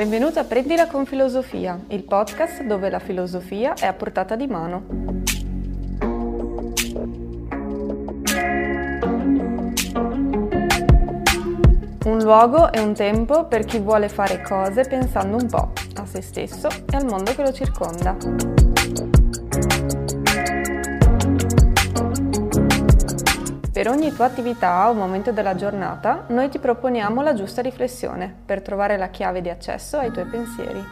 Benvenuto a Prendila con Filosofia, il podcast dove la filosofia è a portata di mano. Un luogo e un tempo per chi vuole fare cose pensando un po' a se stesso e al mondo che lo circonda. Per ogni tua attività o momento della giornata, noi ti proponiamo la giusta riflessione per trovare la chiave di accesso ai tuoi pensieri.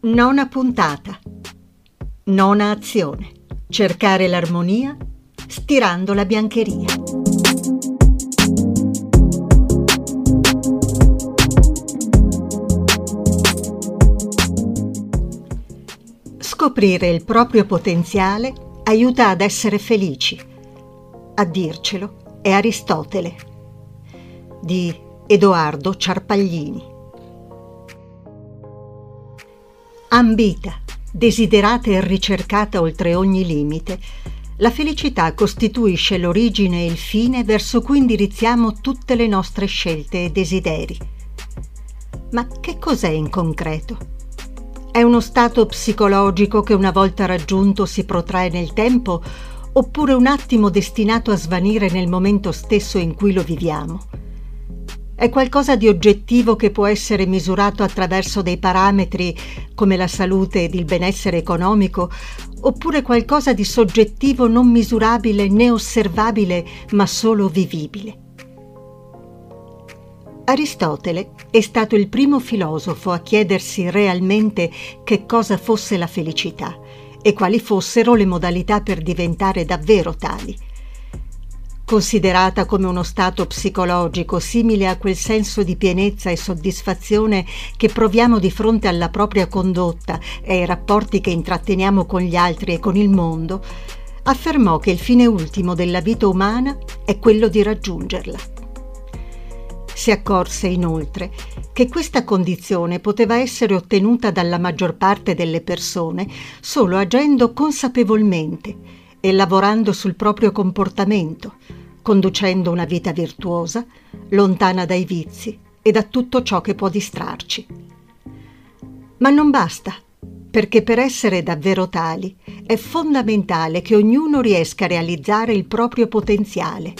Nona puntata. Nona azione. Cercare l'armonia stirando la biancheria. Scoprire il proprio potenziale aiuta ad essere felici. A dircelo è Aristotele di Edoardo Ciarpaglini. Ambita, desiderata e ricercata oltre ogni limite, la felicità costituisce l'origine e il fine verso cui indirizziamo tutte le nostre scelte e desideri. Ma che cos'è in concreto? È uno stato psicologico che una volta raggiunto si protrae nel tempo oppure un attimo destinato a svanire nel momento stesso in cui lo viviamo? È qualcosa di oggettivo che può essere misurato attraverso dei parametri come la salute ed il benessere economico, oppure qualcosa di soggettivo non misurabile né osservabile, ma solo vivibile. Aristotele è stato il primo filosofo a chiedersi realmente che cosa fosse la felicità e quali fossero le modalità per diventare davvero tali considerata come uno stato psicologico simile a quel senso di pienezza e soddisfazione che proviamo di fronte alla propria condotta e ai rapporti che intratteniamo con gli altri e con il mondo, affermò che il fine ultimo della vita umana è quello di raggiungerla. Si accorse inoltre che questa condizione poteva essere ottenuta dalla maggior parte delle persone solo agendo consapevolmente e lavorando sul proprio comportamento, conducendo una vita virtuosa, lontana dai vizi e da tutto ciò che può distrarci. Ma non basta, perché per essere davvero tali è fondamentale che ognuno riesca a realizzare il proprio potenziale,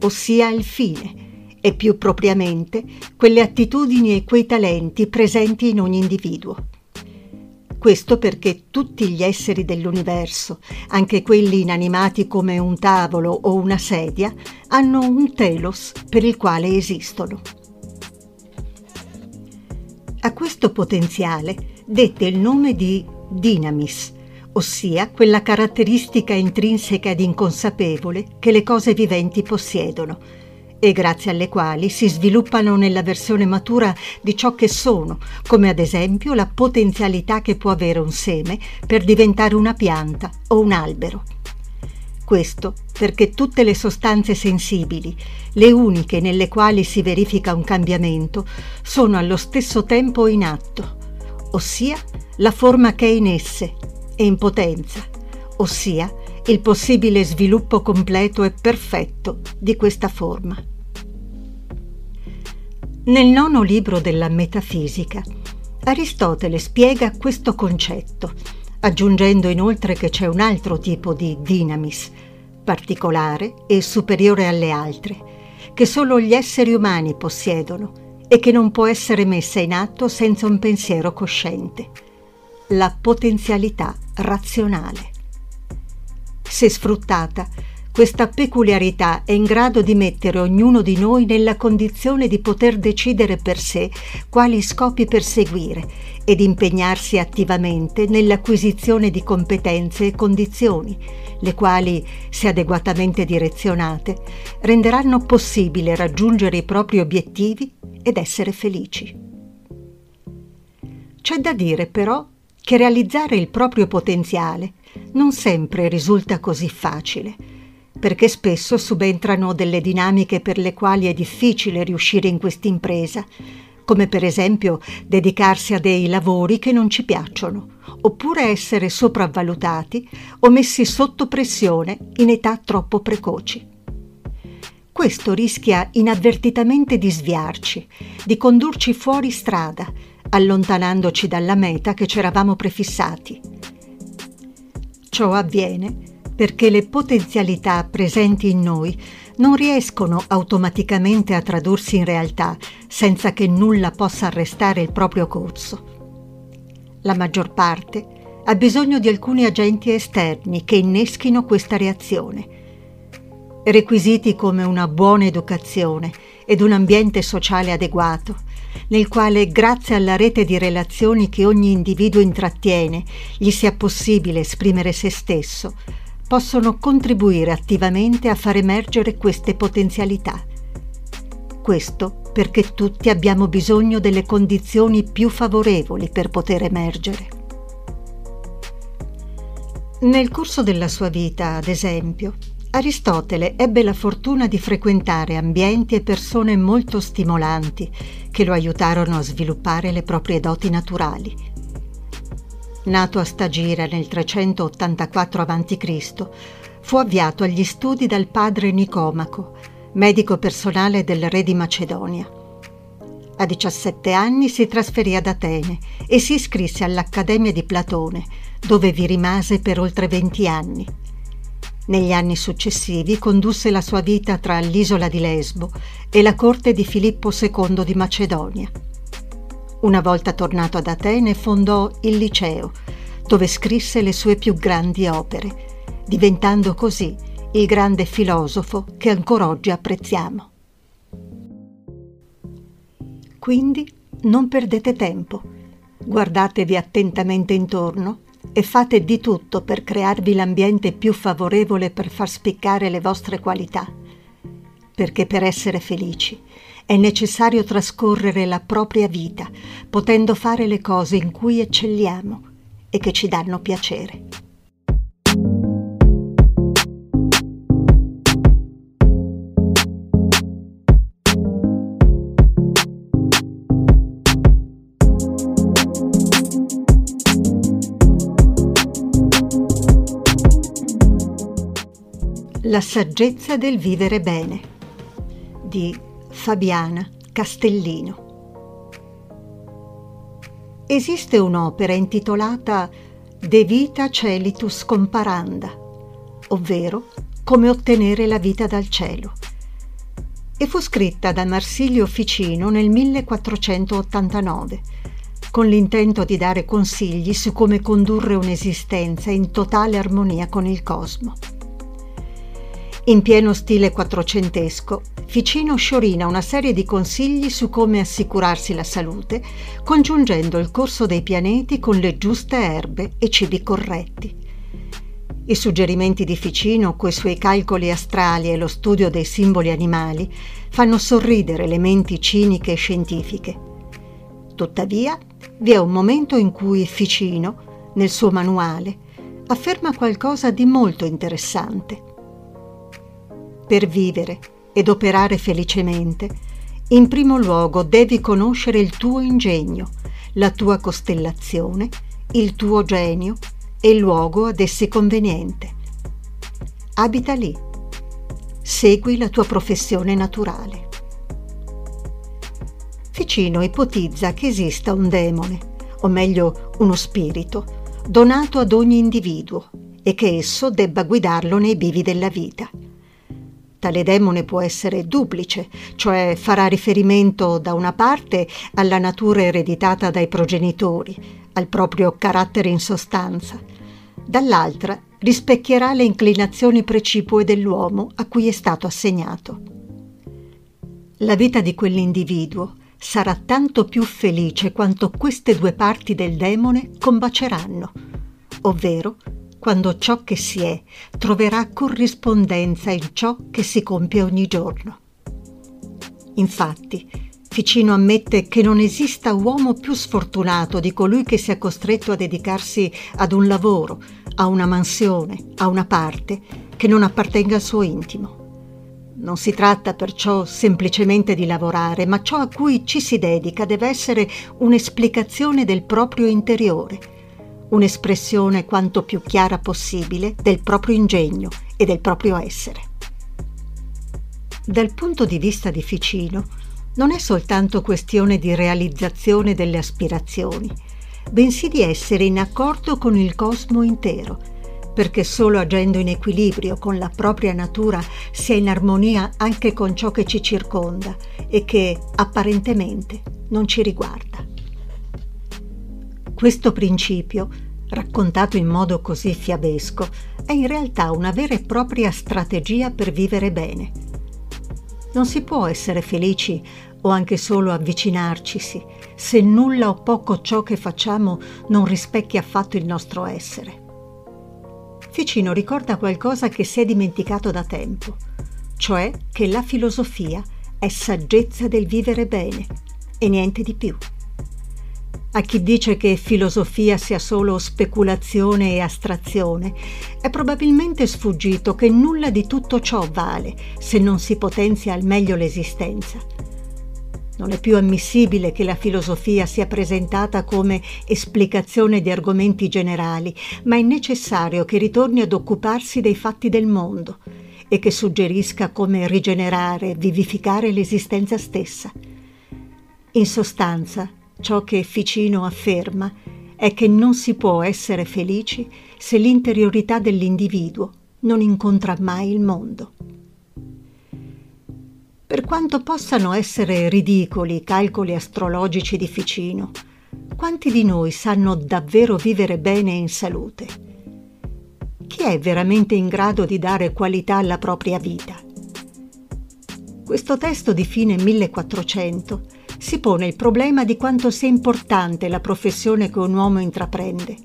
ossia il fine, e più propriamente quelle attitudini e quei talenti presenti in ogni individuo. Questo perché tutti gli esseri dell'universo, anche quelli inanimati come un tavolo o una sedia, hanno un telos per il quale esistono. A questo potenziale dette il nome di dinamis, ossia quella caratteristica intrinseca ed inconsapevole che le cose viventi possiedono, e grazie alle quali si sviluppano nella versione matura di ciò che sono, come ad esempio la potenzialità che può avere un seme per diventare una pianta o un albero. Questo perché tutte le sostanze sensibili, le uniche nelle quali si verifica un cambiamento, sono allo stesso tempo in atto, ossia la forma che è in esse, e in potenza, ossia il possibile sviluppo completo e perfetto di questa forma. Nel nono libro della Metafisica, Aristotele spiega questo concetto, aggiungendo inoltre che c'è un altro tipo di dinamis, particolare e superiore alle altre, che solo gli esseri umani possiedono e che non può essere messa in atto senza un pensiero cosciente, la potenzialità razionale. Se sfruttata, questa peculiarità è in grado di mettere ognuno di noi nella condizione di poter decidere per sé quali scopi perseguire ed impegnarsi attivamente nell'acquisizione di competenze e condizioni, le quali, se adeguatamente direzionate, renderanno possibile raggiungere i propri obiettivi ed essere felici. C'è da dire però che realizzare il proprio potenziale non sempre risulta così facile, perché spesso subentrano delle dinamiche per le quali è difficile riuscire in quest'impresa, come per esempio dedicarsi a dei lavori che non ci piacciono, oppure essere sopravvalutati o messi sotto pressione in età troppo precoci. Questo rischia inavvertitamente di sviarci, di condurci fuori strada, allontanandoci dalla meta che ci eravamo prefissati. Ciò avviene perché le potenzialità presenti in noi non riescono automaticamente a tradursi in realtà senza che nulla possa arrestare il proprio corso. La maggior parte ha bisogno di alcuni agenti esterni che inneschino questa reazione. Requisiti come una buona educazione ed un ambiente sociale adeguato, nel quale grazie alla rete di relazioni che ogni individuo intrattiene gli sia possibile esprimere se stesso, possono contribuire attivamente a far emergere queste potenzialità. Questo perché tutti abbiamo bisogno delle condizioni più favorevoli per poter emergere. Nel corso della sua vita, ad esempio, Aristotele ebbe la fortuna di frequentare ambienti e persone molto stimolanti che lo aiutarono a sviluppare le proprie doti naturali nato a Stagira nel 384 a.C., fu avviato agli studi dal padre Nicomaco, medico personale del re di Macedonia. A 17 anni si trasferì ad Atene e si iscrisse all'Accademia di Platone, dove vi rimase per oltre 20 anni. Negli anni successivi condusse la sua vita tra l'isola di Lesbo e la corte di Filippo II di Macedonia. Una volta tornato ad Atene fondò il liceo, dove scrisse le sue più grandi opere, diventando così il grande filosofo che ancora oggi apprezziamo. Quindi non perdete tempo, guardatevi attentamente intorno e fate di tutto per crearvi l'ambiente più favorevole per far spiccare le vostre qualità, perché per essere felici è necessario trascorrere la propria vita, potendo fare le cose in cui eccelliamo e che ci danno piacere. La saggezza del vivere bene di Fabiana Castellino. Esiste un'opera intitolata De vita celitus comparanda, ovvero come ottenere la vita dal cielo, e fu scritta da Marsilio Ficino nel 1489, con l'intento di dare consigli su come condurre un'esistenza in totale armonia con il cosmo. In pieno stile quattrocentesco, Ficino sciorina una serie di consigli su come assicurarsi la salute, congiungendo il corso dei pianeti con le giuste erbe e cibi corretti. I suggerimenti di Ficino, coi suoi calcoli astrali e lo studio dei simboli animali, fanno sorridere le menti ciniche e scientifiche. Tuttavia, vi è un momento in cui Ficino, nel suo manuale, afferma qualcosa di molto interessante. Per vivere ed operare felicemente, in primo luogo devi conoscere il tuo ingegno, la tua costellazione, il tuo genio e il luogo ad essi conveniente. Abita lì. Segui la tua professione naturale. Ficino ipotizza che esista un demone, o meglio uno spirito, donato ad ogni individuo e che esso debba guidarlo nei bivi della vita. Tale demone può essere duplice, cioè farà riferimento da una parte alla natura ereditata dai progenitori, al proprio carattere in sostanza, dall'altra rispecchierà le inclinazioni precipue dell'uomo a cui è stato assegnato. La vita di quell'individuo sarà tanto più felice quanto queste due parti del demone combaceranno, ovvero quando ciò che si è troverà corrispondenza in ciò che si compie ogni giorno. Infatti, Ficino ammette che non esista uomo più sfortunato di colui che sia costretto a dedicarsi ad un lavoro, a una mansione, a una parte che non appartenga al suo intimo. Non si tratta perciò semplicemente di lavorare, ma ciò a cui ci si dedica deve essere un'esplicazione del proprio interiore, un'espressione quanto più chiara possibile del proprio ingegno e del proprio essere. Dal punto di vista di Ficino, non è soltanto questione di realizzazione delle aspirazioni, bensì di essere in accordo con il cosmo intero, perché solo agendo in equilibrio con la propria natura si è in armonia anche con ciò che ci circonda e che apparentemente non ci riguarda. Questo principio, raccontato in modo così fiabesco, è in realtà una vera e propria strategia per vivere bene. Non si può essere felici o anche solo avvicinarcisi se nulla o poco ciò che facciamo non rispecchia affatto il nostro essere. Ficino ricorda qualcosa che si è dimenticato da tempo, cioè che la filosofia è saggezza del vivere bene e niente di più. A chi dice che filosofia sia solo speculazione e astrazione, è probabilmente sfuggito che nulla di tutto ciò vale se non si potenzia al meglio l'esistenza non è più ammissibile che la filosofia sia presentata come esplicazione di argomenti generali, ma è necessario che ritorni ad occuparsi dei fatti del mondo e che suggerisca come rigenerare, vivificare l'esistenza stessa. In sostanza, ciò che Ficino afferma è che non si può essere felici se l'interiorità dell'individuo non incontra mai il mondo. Per quanto possano essere ridicoli i calcoli astrologici di Ficino, quanti di noi sanno davvero vivere bene in salute? Chi è veramente in grado di dare qualità alla propria vita? Questo testo di fine 1400 si pone il problema di quanto sia importante la professione che un uomo intraprende,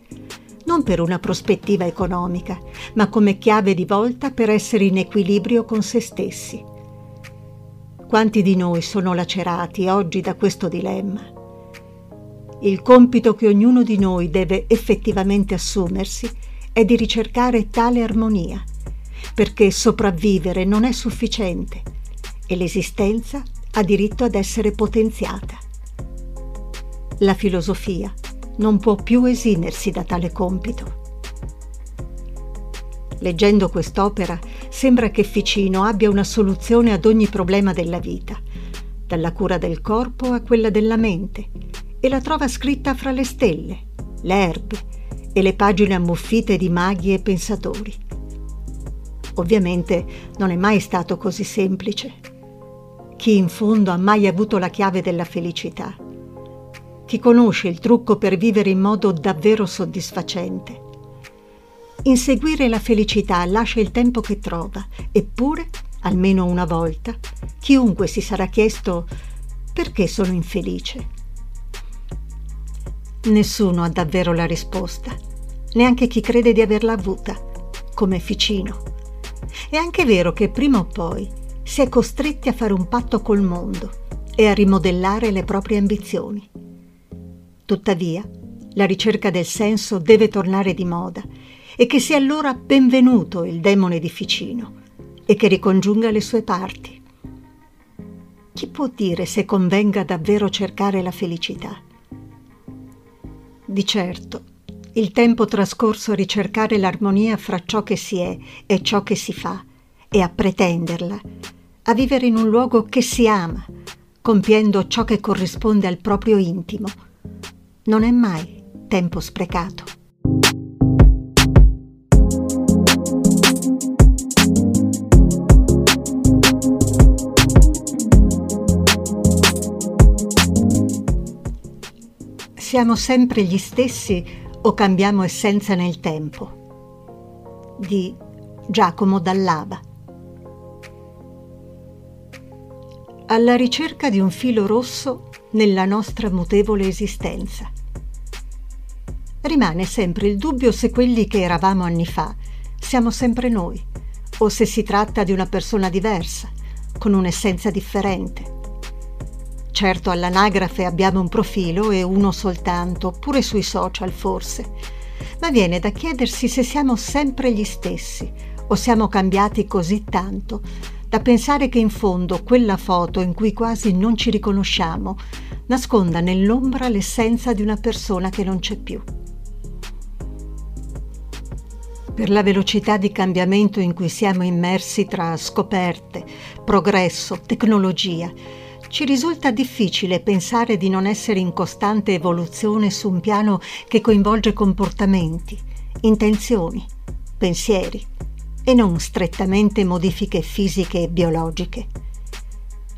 non per una prospettiva economica, ma come chiave di volta per essere in equilibrio con se stessi. Quanti di noi sono lacerati oggi da questo dilemma? Il compito che ognuno di noi deve effettivamente assumersi è di ricercare tale armonia, perché sopravvivere non è sufficiente e l'esistenza ha diritto ad essere potenziata. La filosofia non può più esimersi da tale compito. Leggendo quest'opera sembra che Ficino abbia una soluzione ad ogni problema della vita, dalla cura del corpo a quella della mente, e la trova scritta fra le stelle, le erbe e le pagine ammuffite di maghi e pensatori. Ovviamente non è mai stato così semplice. Chi in fondo ha mai avuto la chiave della felicità? Chi conosce il trucco per vivere in modo davvero soddisfacente? Inseguire la felicità lascia il tempo che trova, eppure, almeno una volta, chiunque si sarà chiesto perché sono infelice. Nessuno ha davvero la risposta, neanche chi crede di averla avuta, come Ficino. È anche vero che prima o poi si è costretti a fare un patto col mondo e a rimodellare le proprie ambizioni. Tuttavia, la ricerca del senso deve tornare di moda e che sia allora benvenuto il demone di Ficino e che ricongiunga le sue parti. Chi può dire se convenga davvero cercare la felicità? Di certo, il tempo trascorso a ricercare l'armonia fra ciò che si è e ciò che si fa e a pretenderla, a vivere in un luogo che si ama, compiendo ciò che corrisponde al proprio intimo, non è mai tempo sprecato. Siamo sempre gli stessi o cambiamo essenza nel tempo? Di Giacomo Dall'Aba. Alla ricerca di un filo rosso nella nostra mutevole esistenza. Rimane sempre il dubbio se quelli che eravamo anni fa siamo sempre noi, o se si tratta di una persona diversa, con un'essenza differente Certo all'anagrafe abbiamo un profilo e uno soltanto, pure sui social forse, ma viene da chiedersi se siamo sempre gli stessi o siamo cambiati così tanto da pensare che in fondo quella foto in cui quasi non ci riconosciamo nasconda nell'ombra l'essenza di una persona che non c'è più. Per la velocità di cambiamento in cui siamo immersi tra scoperte, progresso, tecnologia, ci risulta difficile pensare di non essere in costante evoluzione su un piano che coinvolge comportamenti, intenzioni, pensieri, e non strettamente modifiche fisiche e biologiche.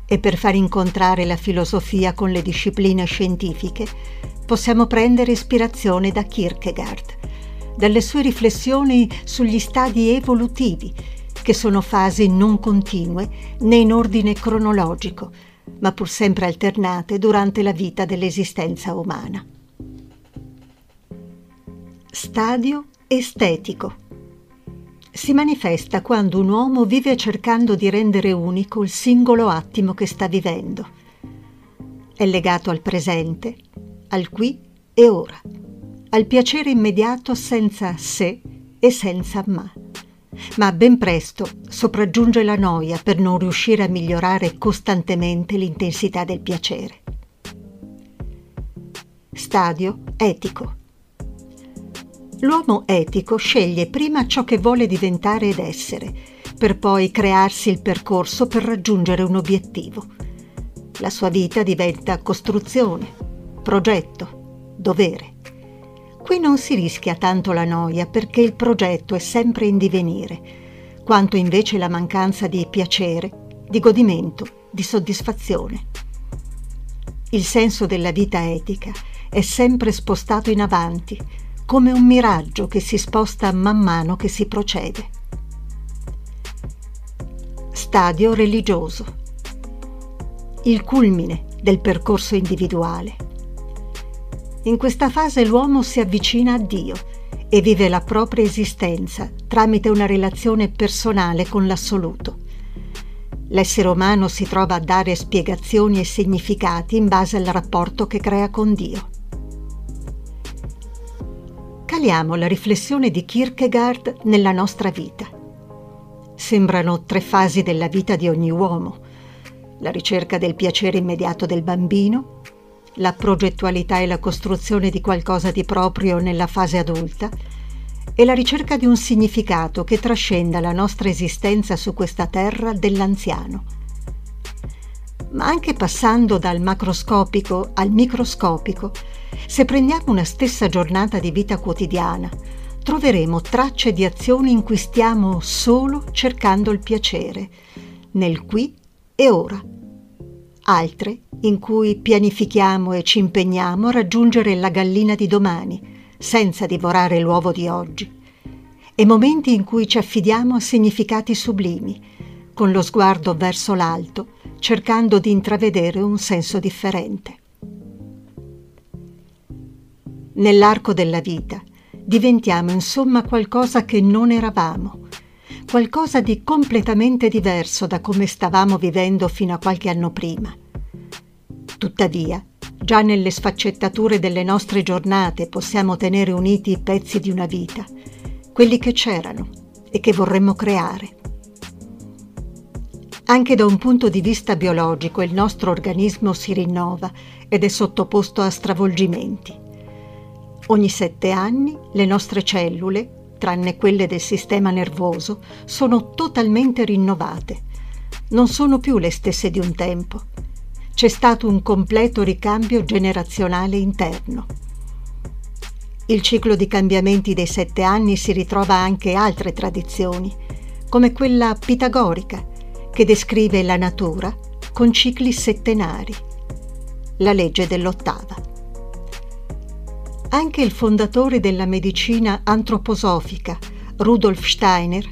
E per far incontrare la filosofia con le discipline scientifiche possiamo prendere ispirazione da Kierkegaard, dalle sue riflessioni sugli stadi evolutivi, che sono fasi non continue né in ordine cronologico, ma pur sempre alternate durante la vita dell'esistenza umana. Stadio estetico si manifesta quando un uomo vive cercando di rendere unico il singolo attimo che sta vivendo. È legato al presente, al qui e ora, al piacere immediato senza se e senza ma. Ma ben presto sopraggiunge la noia per non riuscire a migliorare costantemente l'intensità del piacere. Stadio etico L'uomo etico sceglie prima ciò che vuole diventare ed essere, per poi crearsi il percorso per raggiungere un obiettivo. La sua vita diventa costruzione, progetto, dovere. Qui non si rischia tanto la noia perché il progetto è sempre in divenire, quanto invece la mancanza di piacere, di godimento, di soddisfazione. Il senso della vita etica è sempre spostato in avanti, come un miraggio che si sposta man mano che si procede. Stadio religioso. Il culmine del percorso individuale. In questa fase l'uomo si avvicina a Dio e vive la propria esistenza tramite una relazione personale con l'assoluto. L'essere umano si trova a dare spiegazioni e significati in base al rapporto che crea con Dio caliamo la riflessione di Kierkegaard nella nostra vita. Sembrano tre fasi della vita di ogni uomo. La ricerca del piacere immediato del bambino, la progettualità e la costruzione di qualcosa di proprio nella fase adulta e la ricerca di un significato che trascenda la nostra esistenza su questa terra dell'anziano. Ma anche passando dal macroscopico al microscopico, se prendiamo una stessa giornata di vita quotidiana, troveremo tracce di azioni in cui stiamo solo cercando il piacere, nel qui e ora. Altre in cui pianifichiamo e ci impegniamo a raggiungere la gallina di domani, senza divorare l'uovo di oggi. E momenti in cui ci affidiamo a significati sublimi, con lo sguardo verso l'alto, cercando di intravedere un senso differente nell'arco della vita, diventiamo insomma qualcosa che non eravamo, qualcosa di completamente diverso da come stavamo vivendo fino a qualche anno prima. Tuttavia, già nelle sfaccettature delle nostre giornate possiamo tenere uniti i pezzi di una vita, quelli che c'erano e che vorremmo creare. Anche da un punto di vista biologico il nostro organismo si rinnova ed è sottoposto a stravolgimenti. Ogni sette anni le nostre cellule, tranne quelle del sistema nervoso, sono totalmente rinnovate. Non sono più le stesse di un tempo. C'è stato un completo ricambio generazionale interno. Il ciclo di cambiamenti dei sette anni si ritrova anche altre tradizioni, come quella pitagorica, che descrive la natura con cicli settenari, la legge dell'ottava. Anche il fondatore della medicina antroposofica, Rudolf Steiner,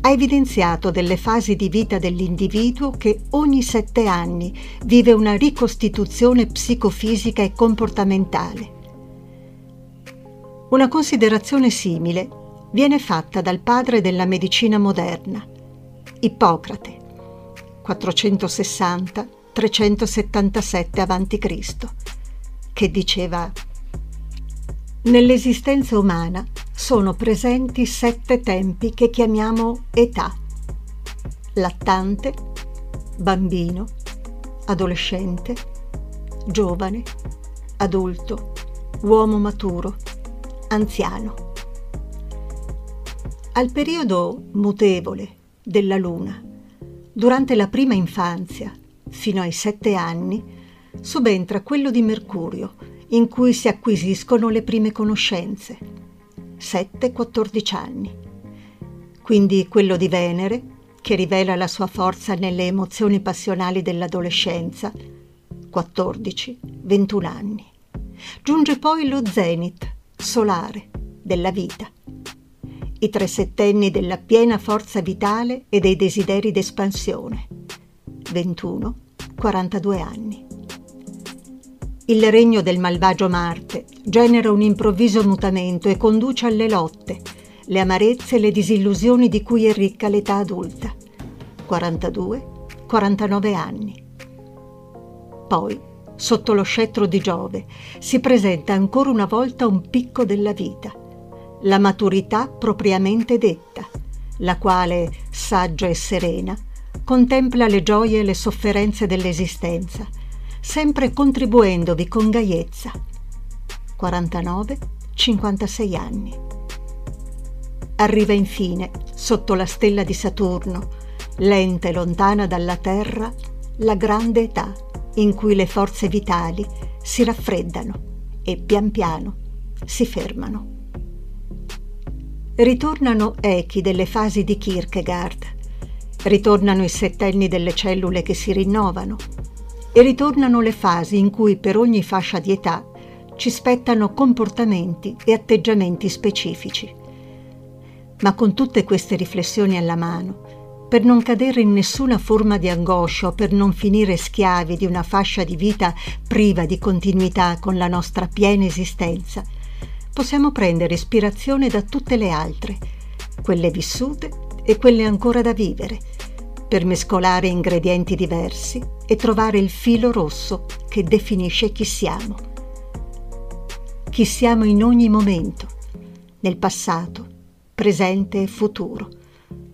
ha evidenziato delle fasi di vita dell'individuo che ogni sette anni vive una ricostituzione psicofisica e comportamentale. Una considerazione simile viene fatta dal padre della medicina moderna, Ippocrate, 460-377 a.C., che diceva Nell'esistenza umana sono presenti sette tempi che chiamiamo età. Lattante, bambino, adolescente, giovane, adulto, uomo maturo, anziano. Al periodo mutevole della luna, durante la prima infanzia, fino ai sette anni, subentra quello di Mercurio, in cui si acquisiscono le prime conoscenze. 7-14 anni. Quindi quello di Venere, che rivela la sua forza nelle emozioni passionali dell'adolescenza, 14-21 anni. Giunge poi lo zenit solare della vita, i tre settenni della piena forza vitale e dei desideri d'espansione. 21-42 anni. Il regno del malvagio Marte genera un improvviso mutamento e conduce alle lotte, le amarezze e le disillusioni di cui è ricca l'età adulta. 42-49 anni. Poi, sotto lo scettro di Giove, si presenta ancora una volta un picco della vita la maturità propriamente detta, la quale, saggia e serena, contempla le gioie e le sofferenze dell'esistenza, sempre contribuendovi con gaiezza. 49-56 anni. Arriva infine, sotto la stella di Saturno, lenta e lontana dalla Terra, la grande età in cui le forze vitali si raffreddano e pian piano si fermano ritornano echi delle fasi di Kierkegaard, ritornano i settenni delle cellule che si rinnovano e ritornano le fasi in cui per ogni fascia di età ci spettano comportamenti e atteggiamenti specifici. Ma con tutte queste riflessioni alla mano, per non cadere in nessuna forma di angoscia o per non finire schiavi di una fascia di vita priva di continuità con la nostra piena esistenza, possiamo prendere ispirazione da tutte le altre, quelle vissute e quelle ancora da vivere, per mescolare ingredienti diversi e trovare il filo rosso che definisce chi siamo. Chi siamo in ogni momento, nel passato, presente e futuro,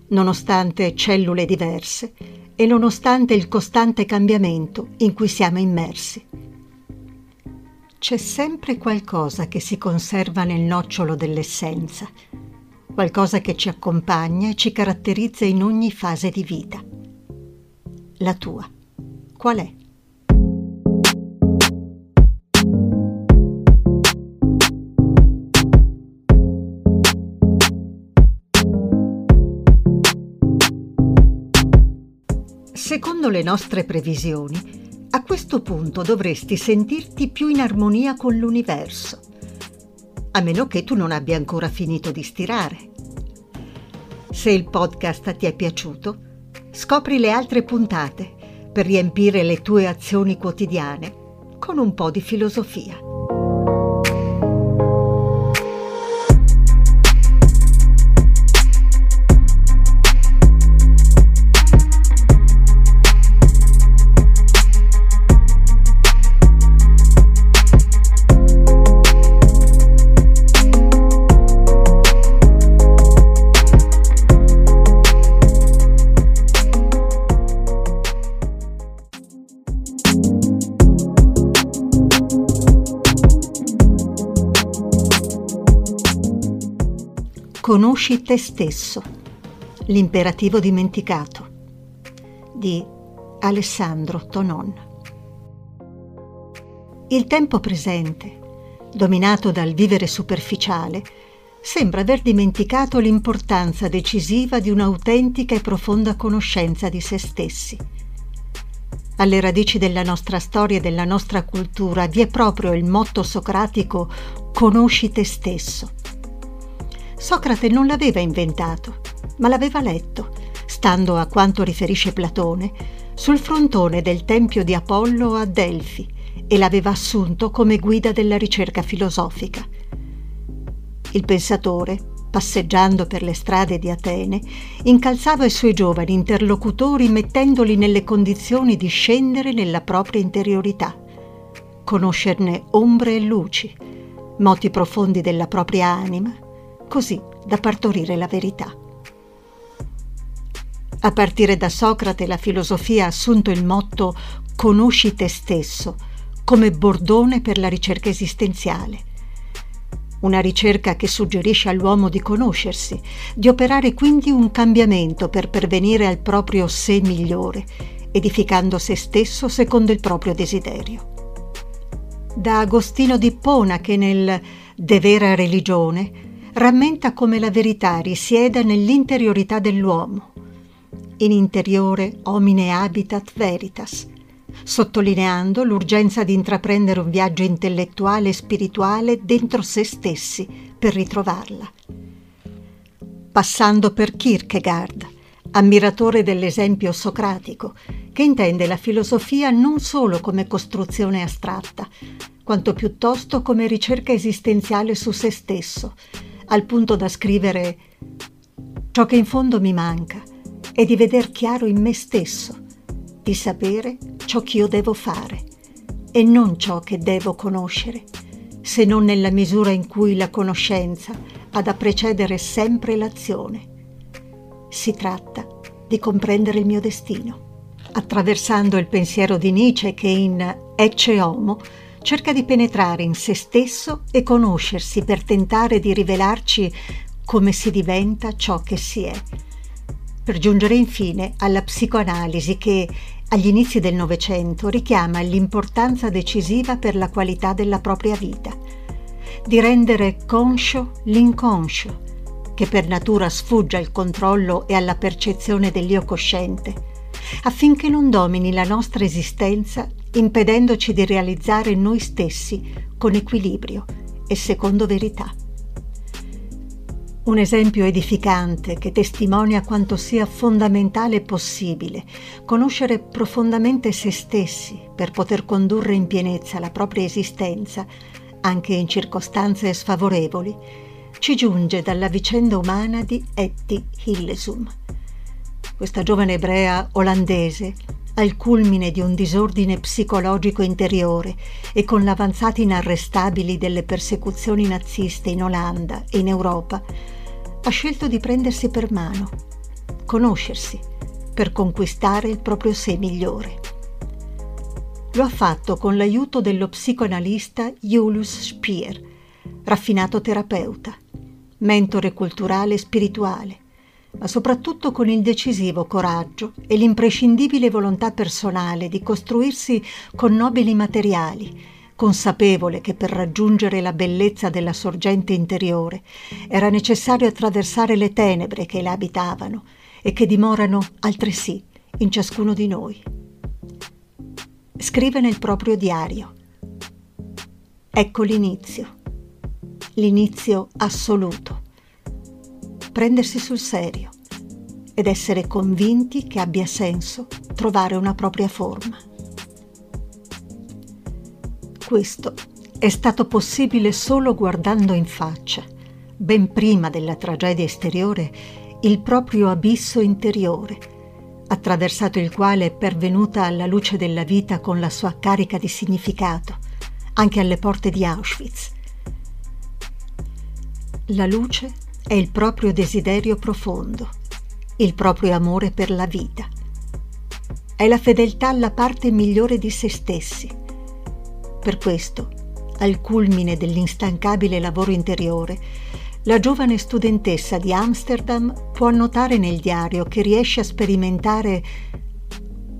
nonostante cellule diverse e nonostante il costante cambiamento in cui siamo immersi c'è sempre qualcosa che si conserva nel nocciolo dell'essenza, qualcosa che ci accompagna e ci caratterizza in ogni fase di vita. La tua, qual è? Secondo le nostre previsioni, a questo punto dovresti sentirti più in armonia con l'universo, a meno che tu non abbia ancora finito di stirare. Se il podcast ti è piaciuto, scopri le altre puntate per riempire le tue azioni quotidiane con un po' di filosofia. Conosci te stesso. L'imperativo dimenticato di Alessandro Tonon. Il tempo presente, dominato dal vivere superficiale, sembra aver dimenticato l'importanza decisiva di un'autentica e profonda conoscenza di se stessi. Alle radici della nostra storia e della nostra cultura vi è proprio il motto socratico conosci te stesso Socrate non l'aveva inventato, ma l'aveva letto, stando a quanto riferisce Platone, sul frontone del tempio di Apollo a Delfi e l'aveva assunto come guida della ricerca filosofica. Il pensatore, passeggiando per le strade di Atene, incalzava i suoi giovani interlocutori mettendoli nelle condizioni di scendere nella propria interiorità, conoscerne ombre e luci, moti profondi della propria anima così da partorire la verità. A partire da Socrate la filosofia ha assunto il motto conosci te stesso come bordone per la ricerca esistenziale. Una ricerca che suggerisce all'uomo di conoscersi, di operare quindi un cambiamento per pervenire al proprio sé migliore, edificando se stesso secondo il proprio desiderio. Da Agostino di Pona che nel De vera religione rammenta come la verità risieda nell'interiorità dell'uomo. In interiore homine habitat veritas, sottolineando l'urgenza di intraprendere un viaggio intellettuale e spirituale dentro se stessi per ritrovarla. Passando per Kierkegaard, ammiratore dell'esempio socratico, che intende la filosofia non solo come costruzione astratta, quanto piuttosto come ricerca esistenziale su se stesso, al punto da scrivere Ciò che in fondo mi manca è di veder chiaro in me stesso, di sapere ciò che io devo fare e non ciò che devo conoscere, se non nella misura in cui la conoscenza ha da precedere sempre l'azione. Si tratta di comprendere il mio destino. Attraversando il pensiero di Nietzsche che in Ecce Homo cerca di penetrare in se stesso e conoscersi per tentare di rivelarci come si diventa ciò che si è. Per giungere infine alla psicoanalisi che agli inizi del Novecento richiama l'importanza decisiva per la qualità della propria vita, di rendere conscio l'inconscio, che per natura sfugge al controllo e alla percezione dell'io cosciente, affinché non domini la nostra esistenza impedendoci di realizzare noi stessi con equilibrio e secondo verità. Un esempio edificante che testimonia quanto sia fondamentale e possibile conoscere profondamente se stessi per poter condurre in pienezza la propria esistenza, anche in circostanze sfavorevoli, ci giunge dalla vicenda umana di Etty Hillesum. Questa giovane ebrea olandese, al culmine di un disordine psicologico interiore e con l'avanzata inarrestabili delle persecuzioni naziste in Olanda e in Europa, ha scelto di prendersi per mano, conoscersi, per conquistare il proprio sé migliore. Lo ha fatto con l'aiuto dello psicoanalista Julius Spier, raffinato terapeuta, mentore culturale e spirituale, ma soprattutto con il decisivo coraggio e l'imprescindibile volontà personale di costruirsi con nobili materiali, consapevole che per raggiungere la bellezza della sorgente interiore era necessario attraversare le tenebre che la abitavano e che dimorano altresì in ciascuno di noi. Scrive nel proprio diario. Ecco l'inizio, l'inizio assoluto. Prendersi sul serio ed essere convinti che abbia senso trovare una propria forma. Questo è stato possibile solo guardando in faccia, ben prima della tragedia esteriore, il proprio abisso interiore, attraversato il quale è pervenuta alla luce della vita con la sua carica di significato, anche alle porte di Auschwitz. La luce è il proprio desiderio profondo, il proprio amore per la vita. È la fedeltà alla parte migliore di se stessi per questo, al culmine dell'instancabile lavoro interiore, la giovane studentessa di Amsterdam può annotare nel diario che riesce a sperimentare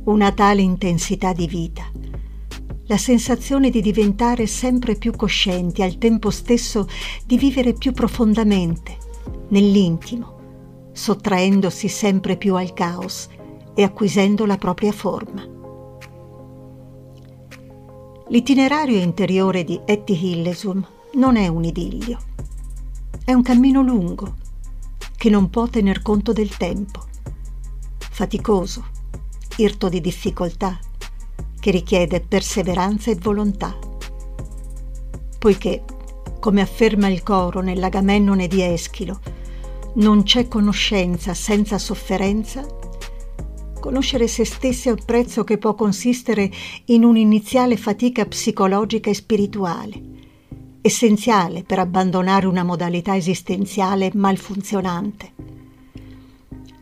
una tale intensità di vita, la sensazione di diventare sempre più coscienti, al tempo stesso di vivere più profondamente, nell'intimo, sottraendosi sempre più al caos e acquisendo la propria forma. L'itinerario interiore di Etty Hillesum non è un idillio. È un cammino lungo che non può tener conto del tempo, faticoso, irto di difficoltà, che richiede perseveranza e volontà. Poiché, come afferma il coro nell'Agamennone di Eschilo, non c'è conoscenza senza sofferenza conoscere se stessi a un prezzo che può consistere in un'iniziale fatica psicologica e spirituale, essenziale per abbandonare una modalità esistenziale malfunzionante.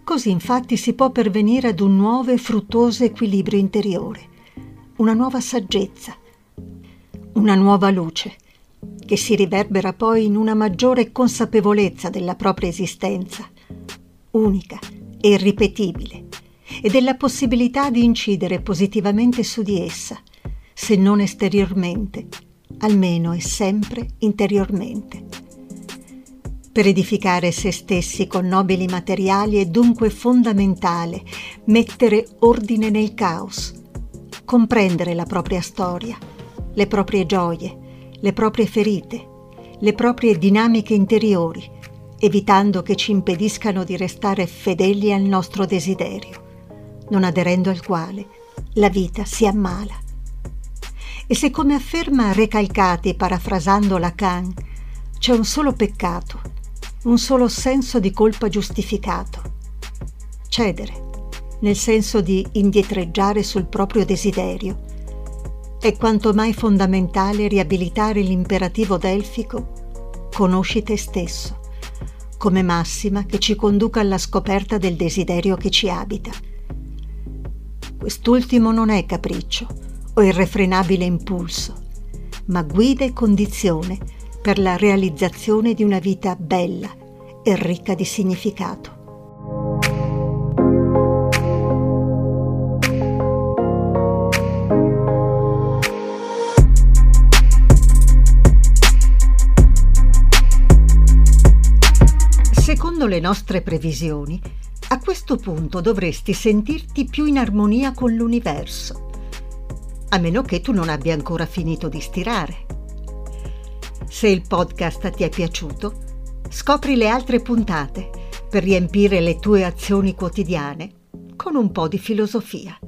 Così infatti si può pervenire ad un nuovo e fruttuoso equilibrio interiore, una nuova saggezza, una nuova luce, che si riverbera poi in una maggiore consapevolezza della propria esistenza, unica e irripetibile, e della possibilità di incidere positivamente su di essa, se non esteriormente, almeno e sempre interiormente. Per edificare se stessi con nobili materiali è dunque fondamentale mettere ordine nel caos, comprendere la propria storia, le proprie gioie, le proprie ferite, le proprie dinamiche interiori, evitando che ci impediscano di restare fedeli al nostro desiderio, non aderendo al quale la vita si ammala. E se come afferma Recalcati parafrasando Lacan, c'è un solo peccato, un solo senso di colpa giustificato, cedere, nel senso di indietreggiare sul proprio desiderio, è quanto mai fondamentale riabilitare l'imperativo delfico conosci te stesso, come massima che ci conduca alla scoperta del desiderio che ci abita. Quest'ultimo non è capriccio o irrefrenabile impulso, ma guida e condizione per la realizzazione di una vita bella e ricca di significato. Le nostre previsioni, a questo punto dovresti sentirti più in armonia con l'universo, a meno che tu non abbia ancora finito di stirare. Se il podcast ti è piaciuto, scopri le altre puntate per riempire le tue azioni quotidiane con un po' di filosofia.